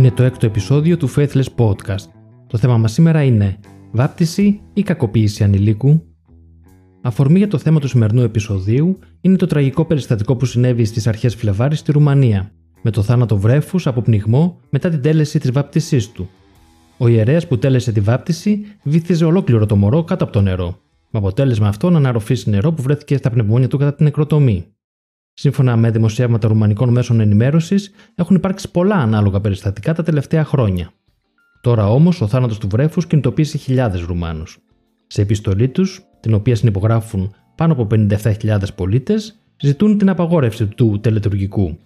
Είναι το έκτο επεισόδιο του Faithless Podcast. Το θέμα μας σήμερα είναι βάπτιση ή κακοποίηση ανηλίκου. Αφορμή για το θέμα του σημερινού επεισοδίου είναι το τραγικό περιστατικό που συνέβη στις αρχές Φλεβάρης στη Ρουμανία, με το θάνατο βρέφους από πνιγμό μετά την τέλεση της βάπτισής του. Ο ιερέας που τέλεσε τη βάπτιση βύθιζε ολόκληρο το μωρό κάτω από το νερό, με αποτέλεσμα αυτό να αναρροφήσει νερό που βρέθηκε στα πνευμόνια του κατά την νεκροτομή. Σύμφωνα με δημοσιεύματα ρουμανικών μέσων ενημέρωσης, έχουν υπάρξει πολλά ανάλογα περιστατικά τα τελευταία χρόνια. Τώρα όμως ο θάνατος του βρέφους κινητοποίησε χιλιάδες Ρουμάνους. Σε επιστολή τους, την οποία συνυπογράφουν πάνω από 57.000 πολίτες, ζητούν την απαγόρευση του τελετουργικού.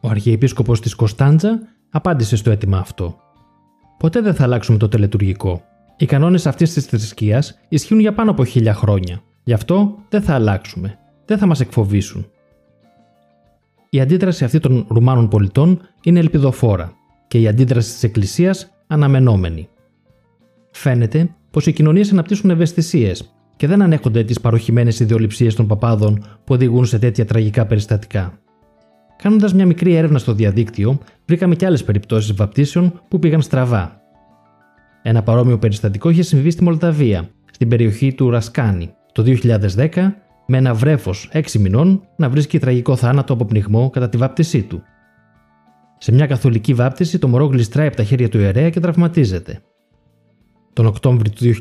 Ο Αρχιεπίσκοπος της Κωνσταντζα απάντησε στο αίτημα αυτό. Ποτέ δεν θα αλλάξουμε το τελετουργικό. Οι κανόνες αυτής της θρησκείας ισχύουν για πάνω από χίλια χρόνια. Γι' αυτό δεν θα αλλάξουμε. Δεν θα μας εκφοβήσουν. Η αντίδραση αυτή των Ρουμάνων πολιτών είναι ελπιδοφόρα και η αντίδραση της Εκκλησίας αναμενόμενη. Φαίνεται πως οι κοινωνίες αναπτύσσουν ευαισθησίες και δεν ανέχονται τις παροχημένες ιδεολειψίες των παπάδων που οδηγούν σε τέτοια τραγικά περιστατικά. Κάνοντας μια μικρή έρευνα στο διαδίκτυο, βρήκαμε και άλλες περιπτώσεις βαπτίσεων που πήγαν στραβά. Ένα παρόμοιο περιστατικό είχε συμβεί στη Μολδαβία, στην περιοχή του Ρασκάνη, το 2010 με ένα βρέφος 6 μηνών να βρίσκει τραγικό θάνατο από πνιγμό κατά τη βάπτισή του. Σε μια καθολική βάπτιση, το μωρό γλιστράει από τα χέρια του ιερέα και τραυματίζεται. Τον Οκτώβριο του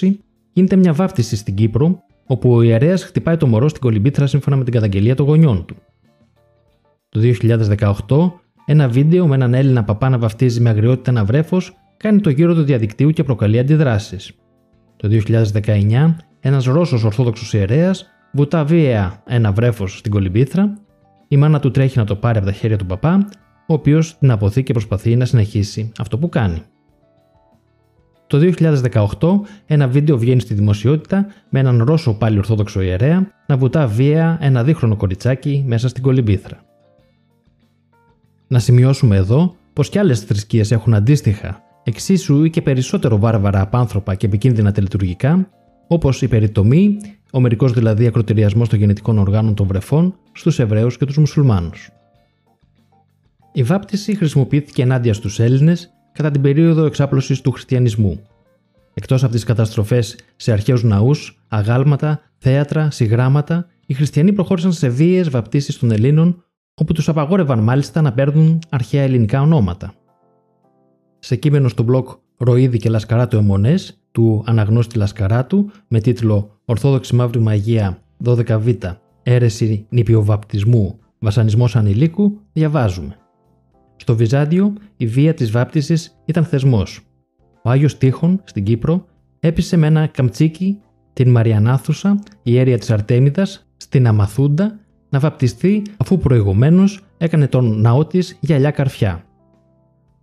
2020 γίνεται μια βάπτιση στην Κύπρο, όπου ο ιερέας χτυπάει το μωρό στην κολυμπήθρα σύμφωνα με την καταγγελία των γονιών του. Το 2018, ένα βίντεο με έναν Έλληνα παπά να βαφτίζει με αγριότητα ένα βρέφος κάνει το γύρο του διαδικτύου και προκαλεί αντιδράσεις. Το 2019, ένας Ρώσος Ορθόδοξος ιερέας βουτά βίαια ένα βρέφος στην κολυμπήθρα, η μάνα του τρέχει να το πάρει από τα χέρια του παπά, ο οποίος την αποθεί και προσπαθεί να συνεχίσει αυτό που κάνει. Το 2018, ένα βίντεο βγαίνει στη δημοσιότητα με έναν Ρώσο πάλι Ορθόδοξο ιερέα να βουτά βία ένα δίχρονο κοριτσάκι μέσα στην κολυμπήθρα. Να σημειώσουμε εδώ πως και άλλες θρησκείες έχουν αντίστοιχα, εξίσου ή και περισσότερο βάρβαρα απάνθρωπα και επικίνδυνα τελετουργικά, όπως η περιτομή, ο μερικός δηλαδή ακροτηριασμός των γενετικών οργάνων των βρεφών στους Εβραίους και τους Μουσουλμάνους. Η βάπτιση χρησιμοποιήθηκε ενάντια στους Έλληνες κατά την περίοδο εξάπλωσης του χριστιανισμού. Εκτός από τις καταστροφές σε αρχαίους ναούς, αγάλματα, θέατρα, συγγράμματα, οι χριστιανοί προχώρησαν σε βίαιες βαπτίσεις των Ελλήνων, όπου τους απαγόρευαν μάλιστα να παίρνουν αρχαία ελληνικά ονόματα. Σε κείμενο στο blog Ροίδη και Λασκαράτου Εμονέ του αναγνώστη Λασκαράτου με τίτλο Ορθόδοξη Μαύρη Μαγεία 12β Έρεση Νηπιοβαπτισμού Βασανισμός Ανηλίκου διαβάζουμε. Στο Βυζάντιο η βία της βάπτισης ήταν θεσμός. Ο Άγιος Τείχων στην Κύπρο έπεισε με ένα καμτσίκι την Μαριανάθουσα, η αίρια της Αρτέμιδας, στην Αμαθούντα να βαπτιστεί αφού προηγουμένως έκανε τον ναό της γυαλιά καρφιά.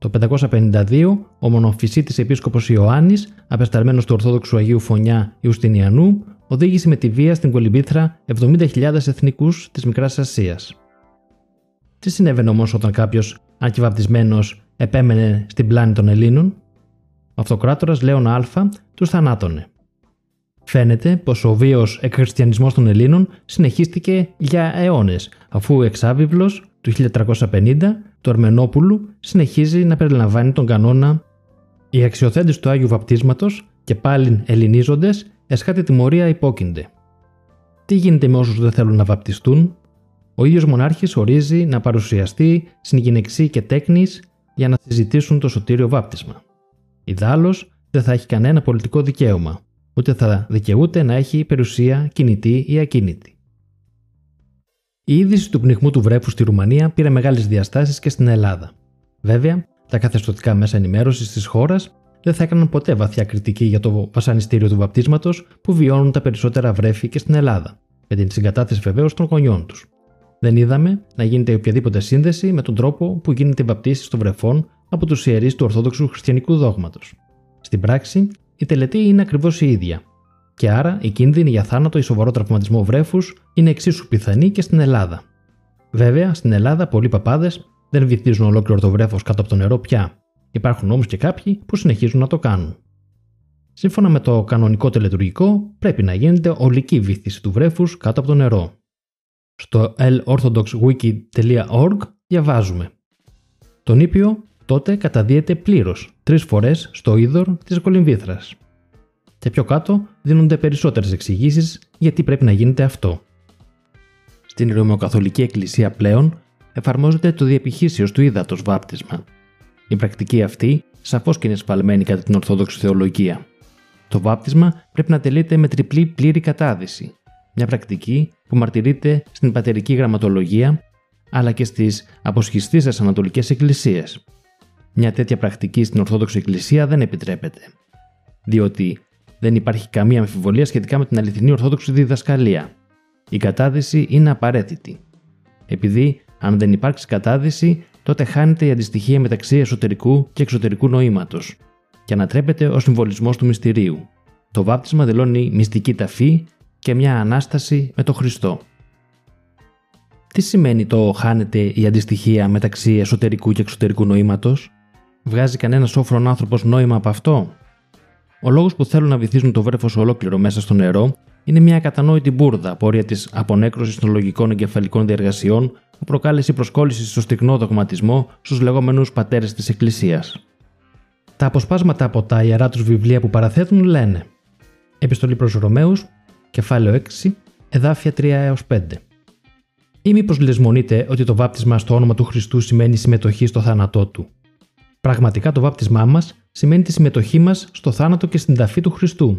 Το 552, ο μονοφυσίτης επίσκοπος Ιωάννης, απεσταλμένος του Ορθόδοξου Αγίου Φωνιά Ιουστινιανού, οδήγησε με τη βία στην κολυμπήθρα 70.000 εθνικούς της Μικράς Ασίας. Τι συνέβαινε όμως όταν κάποιος αρκιβαπτισμένος επέμενε στην πλάνη των Ελλήνων; Ο αυτοκράτορας Λέων Α τους θανάτωνε. Φαίνεται πως ο βίος εκχριστιανισμός των Ελλήνων συνεχίστηκε για αιώνες, αφού ο εξάβιβλος του 1350 του Αρμενόπουλου συνεχίζει να περιλαμβάνει τον κανόνα «Οι αξιοθέντες του Άγιου Βαπτίσματος και πάλιν ελληνίζοντες εσχάτη τιμωρία υπόκεινται». Τι γίνεται με όσους δεν θέλουν να βαπτιστούν; Ο ίδιος μονάρχης ορίζει να παρουσιαστεί συγγυνεξή και τέκνης για να συζητήσουν το σωτήριο βάπτισμα. Ιδάλλως δεν θα έχει κανένα πολιτικό δικαίωμα, ούτε θα δικαιούται να έχει περιουσία κινητή ή ακίνητη. Η είδηση του πνιγμού του βρέφου στη Ρουμανία πήρε μεγάλες διαστάσεις και στην Ελλάδα. Βέβαια, τα καθεστωτικά μέσα ενημέρωσης της χώρας δεν θα έκαναν ποτέ βαθιά κριτική για το βασανιστήριο του βαπτίσματος που βιώνουν τα περισσότερα βρέφη και στην Ελλάδα, με την συγκατάθεση βεβαίως των γονιών τους. Δεν είδαμε να γίνεται οποιαδήποτε σύνδεση με τον τρόπο που γίνεται η βαπτίση των βρεφών από τους ιερείς του Ορθόδοξου Χριστιανικού Δόγματος. Στην πράξη, η τελετή είναι ακριβώς η ίδια, και άρα η κίνδυνη για θάνατο ή σοβαρό τραυματισμό βρέφους είναι εξίσου πιθανή και στην Ελλάδα. Βέβαια, στην Ελλάδα πολλοί παπάδες δεν βυθίζουν ολόκληρο το βρέφος κάτω από το νερό πια. Υπάρχουν όμως και κάποιοι που συνεχίζουν να το κάνουν. Σύμφωνα με το κανονικό τελετουργικό, πρέπει να γίνεται ολική βύθιση του βρέφους κάτω από το νερό. Στο lorthodoxwiki.org διαβάζουμε. Το νήπιο τότε καταδίεται πλήρως τρεις φορές στο είδωρ της κολυμβήθρας. Και πιο κάτω δίνονται περισσότερες εξηγήσεις γιατί πρέπει να γίνεται αυτό. Στην Ρωμαιοκαθολική Εκκλησία πλέον εφαρμόζεται το διεπιχύσιος του ύδατος βάπτισμα. Η πρακτική αυτή σαφώς και είναι σφαλμένη κατά την Ορθόδοξη Θεολογία. Το βάπτισμα πρέπει να τελείται με τριπλή πλήρη κατάδυση, μια πρακτική που μαρτυρείται στην πατερική γραμματολογία αλλά και στις αποσχιστήσεις Ανατολικές Εκκλησίες. Μια τέτοια πρακτική στην Ορθόδοξη Εκκλησία δεν επιτρέπεται, διότι δεν υπάρχει καμία αμφιβολία σχετικά με την αληθινή Ορθόδοξη διδασκαλία. Η κατάδυση είναι απαραίτητη. Επειδή αν δεν υπάρξει κατάδυση, τότε χάνεται η αντιστοιχία μεταξύ εσωτερικού και εξωτερικού νοήματος και ανατρέπεται ο συμβολισμός του μυστηρίου. Το βάπτισμα δηλώνει μυστική ταφή και μια ανάσταση με τον Χριστό. Τι σημαίνει το χάνεται η αντιστοιχία μεταξύ εσωτερικού και εξωτερικού νοήματος, Βγάζει κανένα όφρον άνθρωπος νόημα από αυτό; Ο λόγος που θέλουν να βυθίζουν το βρέφο ολόκληρο μέσα στο νερό είναι μια ακατανόητη μπουρδα απόρρια της απονέκρωσης των λογικών εγκεφαλικών διεργασιών που προκάλεσε η προσκόλληση στο στεγνό δογματισμό στους λεγόμενους πατέρες της Εκκλησίας. Τα αποσπάσματα από τα ιερά τους βιβλία που παραθέτουν λένε Επιστολή προς Ρωμαίους, κεφάλαιο 6, εδάφια 3 έως 5. Ή μήπως λησμονείτε ότι το βάπτισμα στο όνομα του Χριστού σημαίνει συμμετοχή στο θάνατό του; Πραγματικά το βάπτισμά μας σημαίνει τη συμμετοχή μας στο θάνατο και στην ταφή του Χριστού.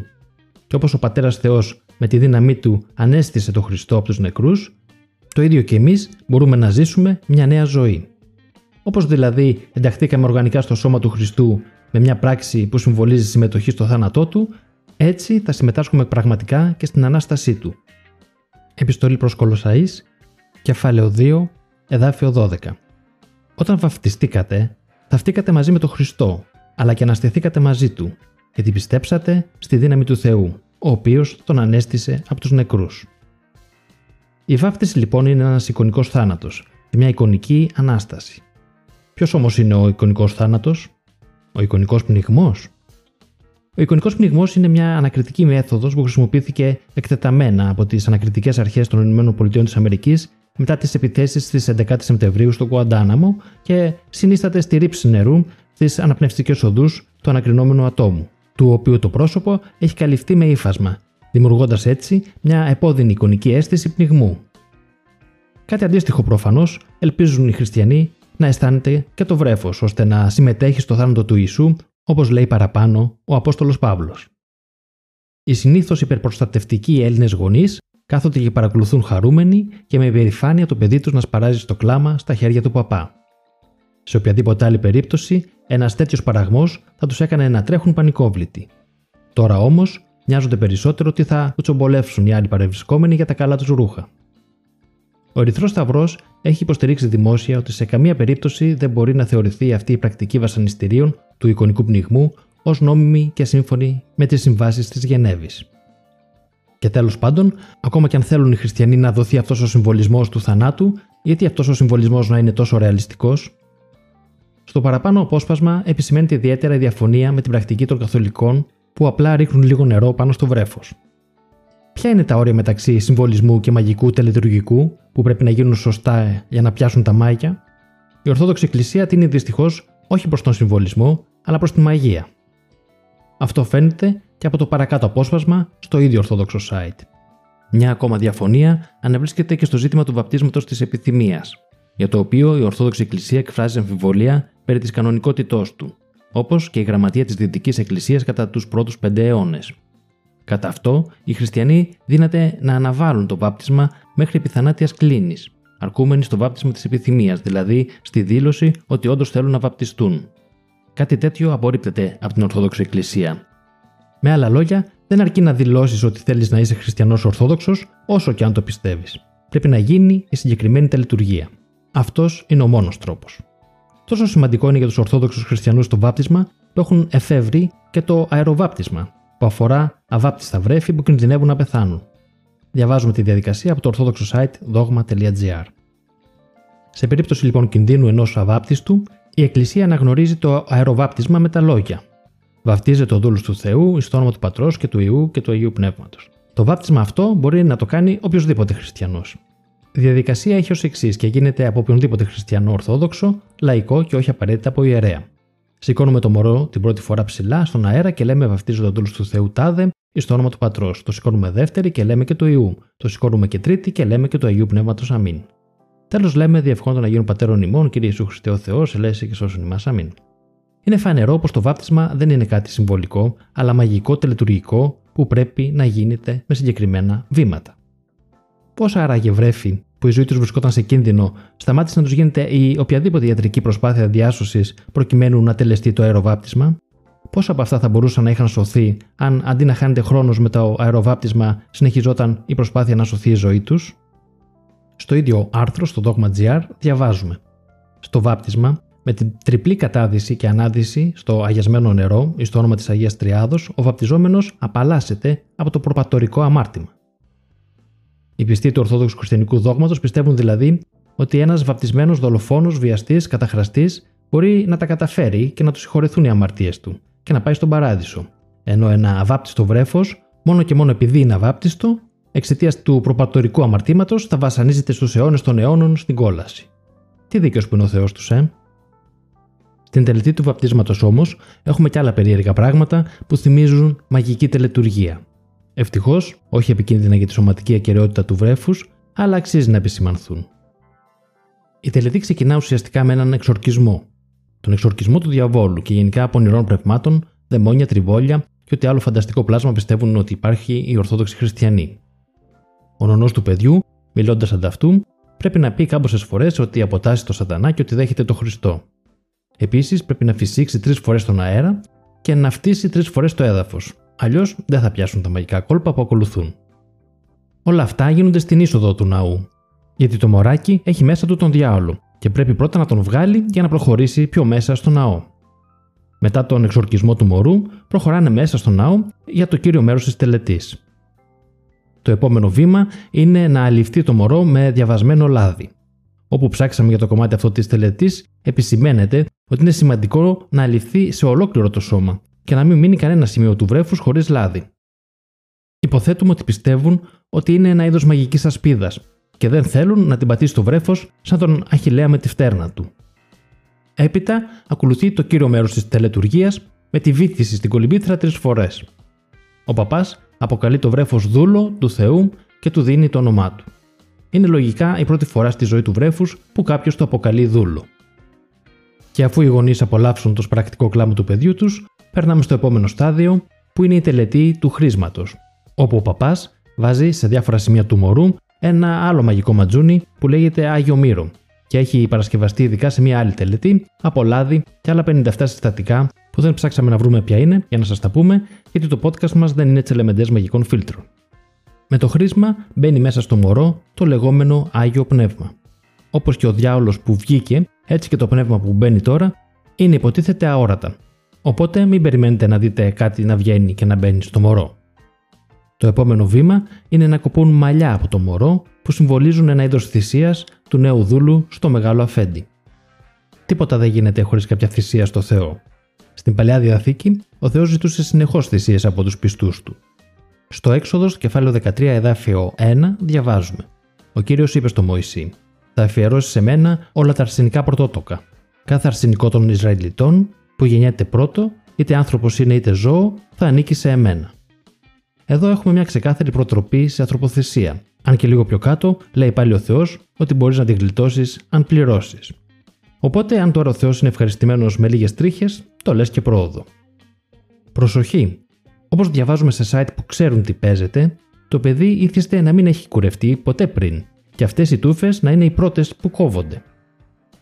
Και όπως ο πατέρας Θεός με τη δύναμή του ανέστησε τον Χριστό από τους νεκρούς, το ίδιο και εμείς μπορούμε να ζήσουμε μια νέα ζωή. Όπως δηλαδή ενταχθήκαμε οργανικά στο σώμα του Χριστού με μια πράξη που συμβολίζει συμμετοχή στο θάνατό του, έτσι θα συμμετάσχουμε πραγματικά και στην ανάστασή του. Επιστολή προς Κολοσαή, κεφάλαιο 2, εδάφιο 12. Όταν βαφτιστήκατε, θαυτήκατε μαζί με τον Χριστό, αλλά και αναστηθήκατε μαζί του, γιατί πιστέψατε στη δύναμη του Θεού, ο οποίος τον ανέστησε από τους νεκρούς. Η βάφτιση λοιπόν είναι ένας εικονικός θάνατος και μια εικονική ανάσταση. Ποιος όμως είναι ο εικονικός θάνατος, ο εικονικός πνιγμός. Ο εικονικός πνιγμός είναι μια ανακριτική μέθοδος που χρησιμοποιήθηκε εκτεταμένα από τις ανακριτικές αρχές των ΗΠΑ μετά τις επιθέσεις της 11 Σεπτεμβρίου στο Κουαντάναμο και συνίσταται στη ρήψη νερού στις αναπνευστικές οδούς του ανακρινόμενου ατόμου, του οποίου το πρόσωπο έχει καλυφθεί με ύφασμα, δημιουργώντας έτσι μια επώδυνη εικονική αίσθηση πνιγμού. Κάτι αντίστοιχο προφανώς ελπίζουν οι χριστιανοί να αισθάνεται και το βρέφος, ώστε να συμμετέχει στο θάνατο του Ιησού, όπως λέει παραπάνω ο Απόστολος Παύλος. Οι συνήθως υπερπροστατευτικοί Έλληνες γονείς κάθονται και παρακολουθούν χαρούμενοι και με υπερηφάνεια το παιδί τους να σπαράζει στο κλάμα στα χέρια του παπά. Σε οποιαδήποτε άλλη περίπτωση, ένας τέτοιος παραγμός θα τους έκανε να τρέχουν πανικόβλητοι. Τώρα όμως, νοιάζονται περισσότερο ότι θα κουτσομπολεύσουν οι άλλοι παρευρισκόμενοι για τα καλά τους ρούχα. Ο Ερυθρός Σταυρός έχει υποστηρίξει δημόσια ότι σε καμία περίπτωση δεν μπορεί να θεωρηθεί αυτή η πρακτική βασανιστήριων του εικονικού πνιγμού ως νόμιμη και σύμφωνη με τις συμβάσεις της Γενέβης. Και τέλος πάντων, ακόμα και αν θέλουν οι χριστιανοί να δοθεί αυτός ο συμβολισμός του θανάτου, γιατί αυτός ο συμβολισμός να είναι τόσο ρεαλιστικός; Στο παραπάνω απόσπασμα επισημαίνεται ιδιαίτερα η διαφωνία με την πρακτική των Καθολικών που απλά ρίχνουν λίγο νερό πάνω στο βρέφος. Ποια είναι τα όρια μεταξύ συμβολισμού και μαγικού τελετουργικού που πρέπει να γίνουν σωστά για να πιάσουν τα μάγια. Η Ορθόδοξη Εκκλησία τίνει δυστυχώς όχι προς τον συμβολισμό, αλλά προς τη μαγεία. Αυτό φαίνεται και από το παρακάτω απόσπασμα στο ίδιο Ορθόδοξο site. Μια ακόμα διαφωνία αναβρίσκεται και στο ζήτημα του βαπτίσματος της επιθυμίας, για το οποίο η Ορθόδοξη Εκκλησία εκφράζει αμφιβολία περί της κανονικότητός του, όπως και η γραμματεία της Δυτικής Εκκλησίας κατά τους πρώτους πέντε αιώνες. Κατά αυτό, οι χριστιανοί δύναται να αναβάλουν το βάπτισμα μέχρι επιθανάτιας κλίνης, αρκούμενοι στο βάπτισμα της επιθυμίας, δηλαδή στη δήλωση ότι όντως θέλουν να βαπτιστούν. Κάτι τέτοιο απορρίπτεται από την Ορθόδοξη Εκκλησία. Με άλλα λόγια, δεν αρκεί να δηλώσεις ότι θέλεις να είσαι χριστιανός Ορθόδοξος, όσο και αν το πιστεύεις. Πρέπει να γίνει η συγκεκριμένη τελετουργία. Αυτός είναι ο μόνος τρόπος. Τόσο σημαντικό είναι για τους Ορθόδοξους Χριστιανούς το βάπτισμα που έχουν εφεύρει και το αεροβάπτισμα, που αφορά αβάπτιστα βρέφη που κινδυνεύουν να πεθάνουν. Διαβάζουμε τη διαδικασία από το ορθόδοξο site dogma.gr. Σε περίπτωση λοιπόν κινδύνου ενός αβάπτιστου, η Εκκλησία αναγνωρίζει το αεροβάπτισμα με τα λόγια. Βαπτίζεται ο δούλος του Θεού στο όνομα του Πατρός και του Ιού και του Αγίου Πνεύματος. Το βάπτισμα αυτό μπορεί να το κάνει οποιοδήποτε χριστιανός. Η διαδικασία έχει ως εξής και γίνεται από οποιονδήποτε χριστιανό Ορθόδοξο, λαϊκό και όχι απαραίτητα από ιερέα. Σηκώνουμε το μωρό την πρώτη φορά ψηλά στον αέρα και λέμε βαφτίζω τον του Θεού Τάδε ή στο όνομα του Πατρός. Το σηκώνουμε δεύτερη και λέμε και του Ιού. Το σηκώνουμε και τρίτη και λέμε και του Αγίου Πνεύματος Αμήν. Τέλος λέμε διευχών των Αγίων Πατέρων ημών, κύριε Ιησού Χριστέ ο Θεός, ελέγχει και σώσον ημάς. Αμήν. Είναι φανερό πως το βάπτισμα δεν είναι κάτι συμβολικό, αλλά μαγικό τελετουργικό που πρέπει να γίνεται με συγκεκριμένα βήματα. Πώ άραγε βρέφη που η ζωή τους βρισκόταν σε κίνδυνο, σταμάτησε να τους γίνεται η οποιαδήποτε ιατρική προσπάθεια διάσωσης προκειμένου να τελεστεί το αεροβάπτισμα; Πόσα από αυτά θα μπορούσαν να είχαν σωθεί αν αντί να χάνεται χρόνος με το αεροβάπτισμα συνεχιζόταν η προσπάθεια να σωθεί η ζωή τους; Στο ίδιο άρθρο, στο Dogma.gr, διαβάζουμε. Στο βάπτισμα, με την τριπλή κατάδυση και ανάδυση στο αγιασμένο νερό ή στο όνομα της Αγίας Τριάδος, ο βαπτιζόμενος απαλλάσσεται από το προπατορικό αμάρτημα. Οι πιστοί του Ορθόδοξου Χριστιανικού Δόγματος πιστεύουν δηλαδή ότι ένας βαπτισμένος δολοφόνος, βιαστής, καταχραστής μπορεί να τα καταφέρει και να τους συγχωρεθούν οι αμαρτίες του και να πάει στον παράδεισο. Ενώ ένα αβάπτιστο βρέφος, μόνο και μόνο επειδή είναι αβάπτιστο, εξαιτίας του προπατορικού αμαρτήματος, θα βασανίζεται στους αιώνες των αιώνων στην κόλαση. Τι δίκαιος που είναι ο Θεός τους, ε! Στην τελετή του βαπτίσματος όμως έχουμε και άλλα περίεργα πράγματα που θυμίζουν μαγική τελετουργία. Ευτυχώς, όχι επικίνδυνα για τη σωματική ακαιρεότητα του βρέφους, αλλά αξίζει να επισημανθούν. Η τελετή ξεκινά ουσιαστικά με έναν εξορκισμό. Τον εξορκισμό του διαβόλου και γενικά από ονειρών πνευμάτων, δαιμόνια, τριβόλια και ό,τι άλλο φανταστικό πλάσμα πιστεύουν ότι υπάρχει οι Ορθόδοξοι Χριστιανοί. Ο νονός του παιδιού, μιλώντας ανταυτού, πρέπει να πει κάμποσε φορές ότι αποτάσσει το Σατανά και ότι δέχεται το Χριστό. Επίσης, πρέπει να φυσήξει τρεις φορές τον αέρα και να φτύσει τρεις φορές το έδαφος, Αλλιώς δεν θα πιάσουν τα μαγικά κόλπα που ακολουθούν. Όλα αυτά γίνονται στην είσοδο του ναού, γιατί το μωράκι έχει μέσα του τον διάολο και πρέπει πρώτα να τον βγάλει για να προχωρήσει πιο μέσα στο ναό. Μετά τον εξορκισμό του μωρού, προχωράνε μέσα στο ναό για το κύριο μέρος της τελετής. Το επόμενο βήμα είναι να αληφθεί το μωρό με διαβασμένο λάδι. Όπου ψάξαμε για το κομμάτι αυτό της τελετής, επισημαίνεται ότι είναι σημαντικό να αληφθεί σε ολόκληρο το σώμα και να μην μείνει κανένα σημείο του βρέφους χωρίς λάδι. Υποθέτουμε ότι πιστεύουν ότι είναι ένα είδος μαγικής ασπίδας και δεν θέλουν να την πατήσει το βρέφος σαν τον Αχηλέα με τη φτέρνα του. Έπειτα ακολουθεί το κύριο μέρος της τελετουργίας με τη βήθηση στην κολυμπήθρα τρεις φορές. Ο παπάς αποκαλεί το βρέφος δούλο του Θεού και του δίνει το όνομά του. Είναι λογικά η πρώτη φορά στη ζωή του βρέφους που κάποιος το αποκαλεί δούλο. Και αφού οι γονείς απολαύσουν το σπρακτικό κλάμο του παιδιού τους, περνάμε στο επόμενο στάδιο που είναι η τελετή του χρήσματος, όπου ο παπάς βάζει σε διάφορα σημεία του μωρού ένα άλλο μαγικό ματζούνι που λέγεται Άγιο Μύρο και έχει παρασκευαστεί ειδικά σε μια άλλη τελετή από λάδι και άλλα 57 συστατικά που δεν ψάξαμε να βρούμε ποια είναι για να σας τα πούμε, γιατί το podcast μας δεν είναι τσελεμεντές μαγικών φίλτρων. Με το χρήσμα μπαίνει μέσα στο μωρό το λεγόμενο Άγιο Πνεύμα. Όπως και ο διάολος που βγήκε, έτσι και το πνεύμα που μπαίνει τώρα είναι υποτίθεται αόρατα, Οπότε μην περιμένετε να δείτε κάτι να βγαίνει και να μπαίνει στο μωρό. Το επόμενο βήμα είναι να κοπούν μαλλιά από το μωρό που συμβολίζουν ένα είδος θυσίας του νέου δούλου στο μεγάλο αφέντη. Τίποτα δεν γίνεται χωρίς κάποια θυσία στο Θεό. Στην παλιά διαθήκη, ο Θεός ζητούσε συνεχώς θυσίες από τους πιστούς του. Στο έξοδος, κεφάλαιο 13, εδάφιο 1, διαβάζουμε. Ο κύριος είπε στο Μωυσή: Θα αφιερώσεις σε μένα όλα τα αρσενικά πρωτότοκα. Κάθε αρσενικό των Ισραηλιτών που γεννιέται πρώτο, είτε άνθρωπος είναι είτε ζώο, θα ανήκει σε εμένα. Εδώ έχουμε μια ξεκάθαρη προτροπή σε ανθρωποθεσία. Αν και λίγο πιο κάτω, λέει πάλι ο Θεός ότι μπορείς να την γλιτώσεις αν πληρώσεις. Οπότε, αν τώρα ο Θεός είναι ευχαριστημένος με λίγες τρίχες, το λες και πρόοδο. Προσοχή! Όπως διαβάζουμε σε site που ξέρουν τι παίζεται, το παιδί ήθιστε να μην έχει κουρευτεί ποτέ πριν, και αυτές οι τούφες να είναι οι πρώτες που κόβονται.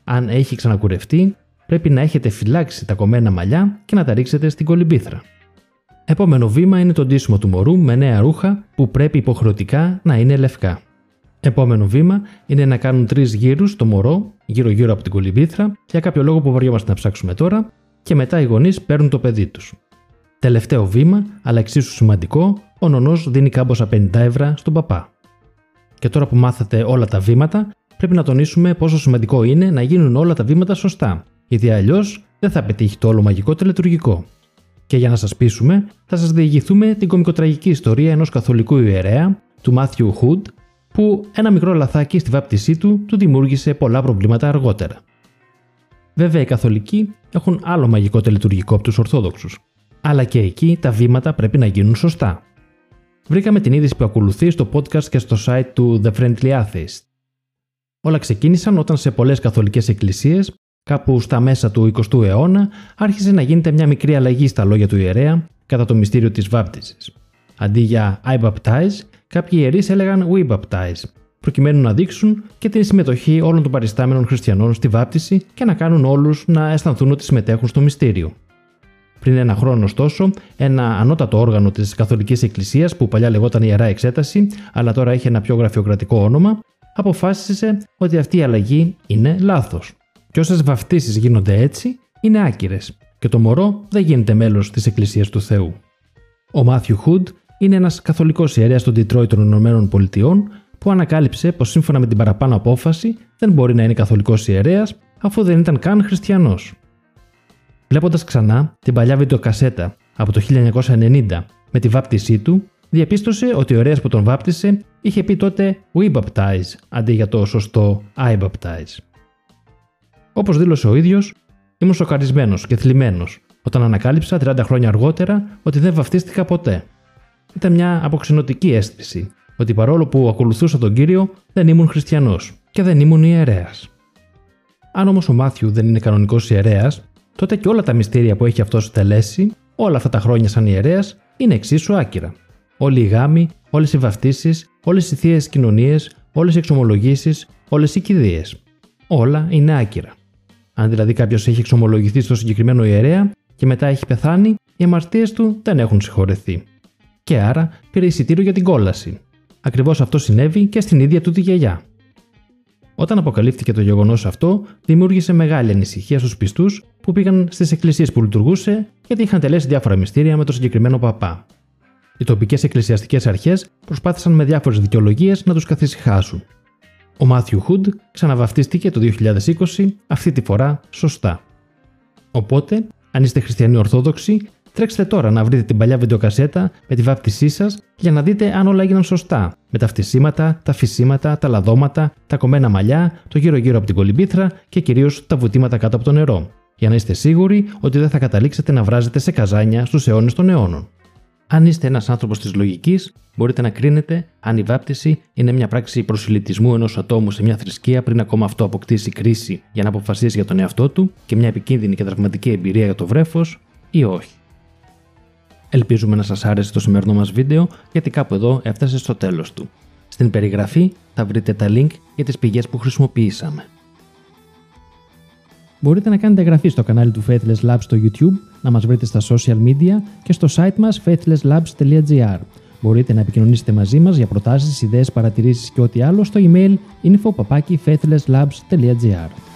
Αν έχει ξανακουρευτεί, πρέπει να έχετε φυλάξει τα κομμένα μαλλιά και να τα ρίξετε στην κολυμπήθρα. Επόμενο βήμα είναι το ντύσιμο του μωρού με νέα ρούχα που πρέπει υποχρεωτικά να είναι λευκά. Επόμενο βήμα είναι να κάνουν τρεις γύρους το μωρό γύρω-γύρω από την κολυμπήθρα για κάποιο λόγο που βαριόμαστε να ψάξουμε τώρα και μετά οι γονείς παίρνουν το παιδί τους. Τελευταίο βήμα, αλλά εξίσου σημαντικό, ο νονός δίνει κάμποσα 50 ευρώ στον παπά. Και τώρα που μάθατε όλα τα βήματα, πρέπει να τονίσουμε πόσο σημαντικό είναι να γίνουν όλα τα βήματα σωστά γιατί αλλιώς δεν θα πετύχει το όλο μαγικό τελετουργικό. Και για να σας πείσουμε, θα σας διηγηθούμε την κομικοτραγική ιστορία ενός καθολικού ιερέα, του Μάθιου Χουντ, που ένα μικρό λαθάκι στη βάπτισή του του δημιούργησε πολλά προβλήματα αργότερα. Βέβαια, οι Καθολικοί έχουν άλλο μαγικό τελετουργικό από τους Ορθόδοξους, αλλά και εκεί τα βήματα πρέπει να γίνουν σωστά. Βρήκαμε την είδηση που ακολουθεί στο podcast και στο site του The Friendly Atheist. Όλα ξεκίνησαν όταν σε πολλές καθολικές εκκλησίες, κάπου στα μέσα του 20ου αιώνα, άρχισε να γίνεται μια μικρή αλλαγή στα λόγια του ιερέα κατά το μυστήριο της βάπτισης. Αντί για I baptize, κάποιοι ιερείς έλεγαν We baptize, προκειμένου να δείξουν και την συμμετοχή όλων των παριστάμενων χριστιανών στη βάπτιση και να κάνουν όλους να αισθανθούν ότι συμμετέχουν στο μυστήριο. Πριν ένα χρόνο, ωστόσο, ένα ανώτατο όργανο της Καθολικής Εκκλησίας, που παλιά λεγόταν Ιερά Εξέταση, αλλά τώρα έχει ένα πιο γραφειοκρατικό όνομα, αποφάσισε ότι αυτή η αλλαγή είναι λάθος. Και όσες βαφτίσεις γίνονται έτσι, είναι άκυρες, και το μωρό δεν γίνεται μέλος της Εκκλησίας του Θεού. Ο Μάθιου Χουντ είναι ένας καθολικός ιερέας στο Detroit των Ηνωμένων Πολιτειών που ανακάλυψε πως σύμφωνα με την παραπάνω απόφαση δεν μπορεί να είναι καθολικός ιερέας αφού δεν ήταν καν χριστιανός. Βλέποντας ξανά την παλιά βιντεοκασέτα από το 1990 με τη βάπτισή του, διαπίστωσε ότι ο ιερέας που τον βάπτισε είχε πει τότε We baptize αντί για το σωστό I baptize. Όπως δήλωσε ο ίδιος, ήμουν σοκαρισμένος και θλιμμένος όταν ανακάλυψα 30 χρόνια αργότερα ότι δεν βαφτίστηκα ποτέ. Ήταν μια αποξενωτική αίσθηση ότι παρόλο που ακολουθούσα τον κύριο, δεν ήμουν χριστιανός και δεν ήμουν ιερέας. Αν όμως ο Μάθιου δεν είναι κανονικός ιερέας, τότε και όλα τα μυστήρια που έχει αυτός τελέσει, όλα αυτά τα χρόνια σαν ιερέας, είναι εξίσου άκυρα. Όλοι οι γάμοι, όλες οι βαφτίσεις, όλες οι θείες κοινωνίες, όλες οι εξομολογήσεις, όλες οι κηδείες. Όλα είναι άκυρα. Αν δηλαδή κάποιος έχει εξομολογηθεί στο συγκεκριμένο ιερέα και μετά έχει πεθάνει, οι αμαρτίες του δεν έχουν συγχωρεθεί. Και άρα πήρε εισιτήριο για την κόλαση. Ακριβώς αυτό συνέβη και στην ίδια του τη γιαγιά. Όταν αποκαλύφθηκε το γεγονός αυτό, δημιούργησε μεγάλη ανησυχία στους πιστούς που πήγαν στις εκκλησίες που λειτουργούσε γιατί είχαν τελέσει διάφορα μυστήρια με το συγκεκριμένο παπά. Οι τοπικές εκκλησιαστικές αρχές προσπάθησαν με διάφορες δικαιολογίες να τους καθησυχάσουν. Ο Μάθιου Χουντ ξαναβαφτίστηκε το 2020, αυτή τη φορά σωστά. Οπότε, αν είστε χριστιανοί Ορθόδοξοι, Τρέξτε τώρα να βρείτε την παλιά βιντεοκασέτα με τη βάπτισή σας για να δείτε αν όλα έγιναν σωστά. Με τα φτισήματα, τα φυσίματα, τα λαδώματα, τα κομμένα μαλλιά, το γύρω-γύρω από την κολυμπήθρα και κυρίως τα βουτήματα κάτω από το νερό. Για να είστε σίγουροι ότι δεν θα καταλήξετε να βράζετε σε καζάνια στους αιώνες των αιώνων. Αν είστε ένας άνθρωπος της λογικής, μπορείτε να κρίνετε αν η βάπτιση είναι μια πράξη προσιλητισμού ενός ατόμου σε μια θρησκεία πριν ακόμα αυτό αποκτήσει κρίση για να αποφασίσει για τον εαυτό του και μια επικίνδυνη και τραυματική εμπειρία για το βρέφος ή όχι. Ελπίζουμε να σας άρεσε το σημερινό μας βίντεο γιατί κάπου εδώ έφτασε στο τέλος του. Στην περιγραφή θα βρείτε τα link για τις πηγές που χρησιμοποιήσαμε. Μπορείτε να κάνετε εγγραφή στο κανάλι του Faithless Labs στο YouTube, να μας βρείτε στα social media και στο site μας faithlesslabs.gr. Μπορείτε να επικοινωνήσετε μαζί μας για προτάσεις, ιδέες, παρατηρήσεις και ό,τι άλλο στο email info.faithlesslabs.gr.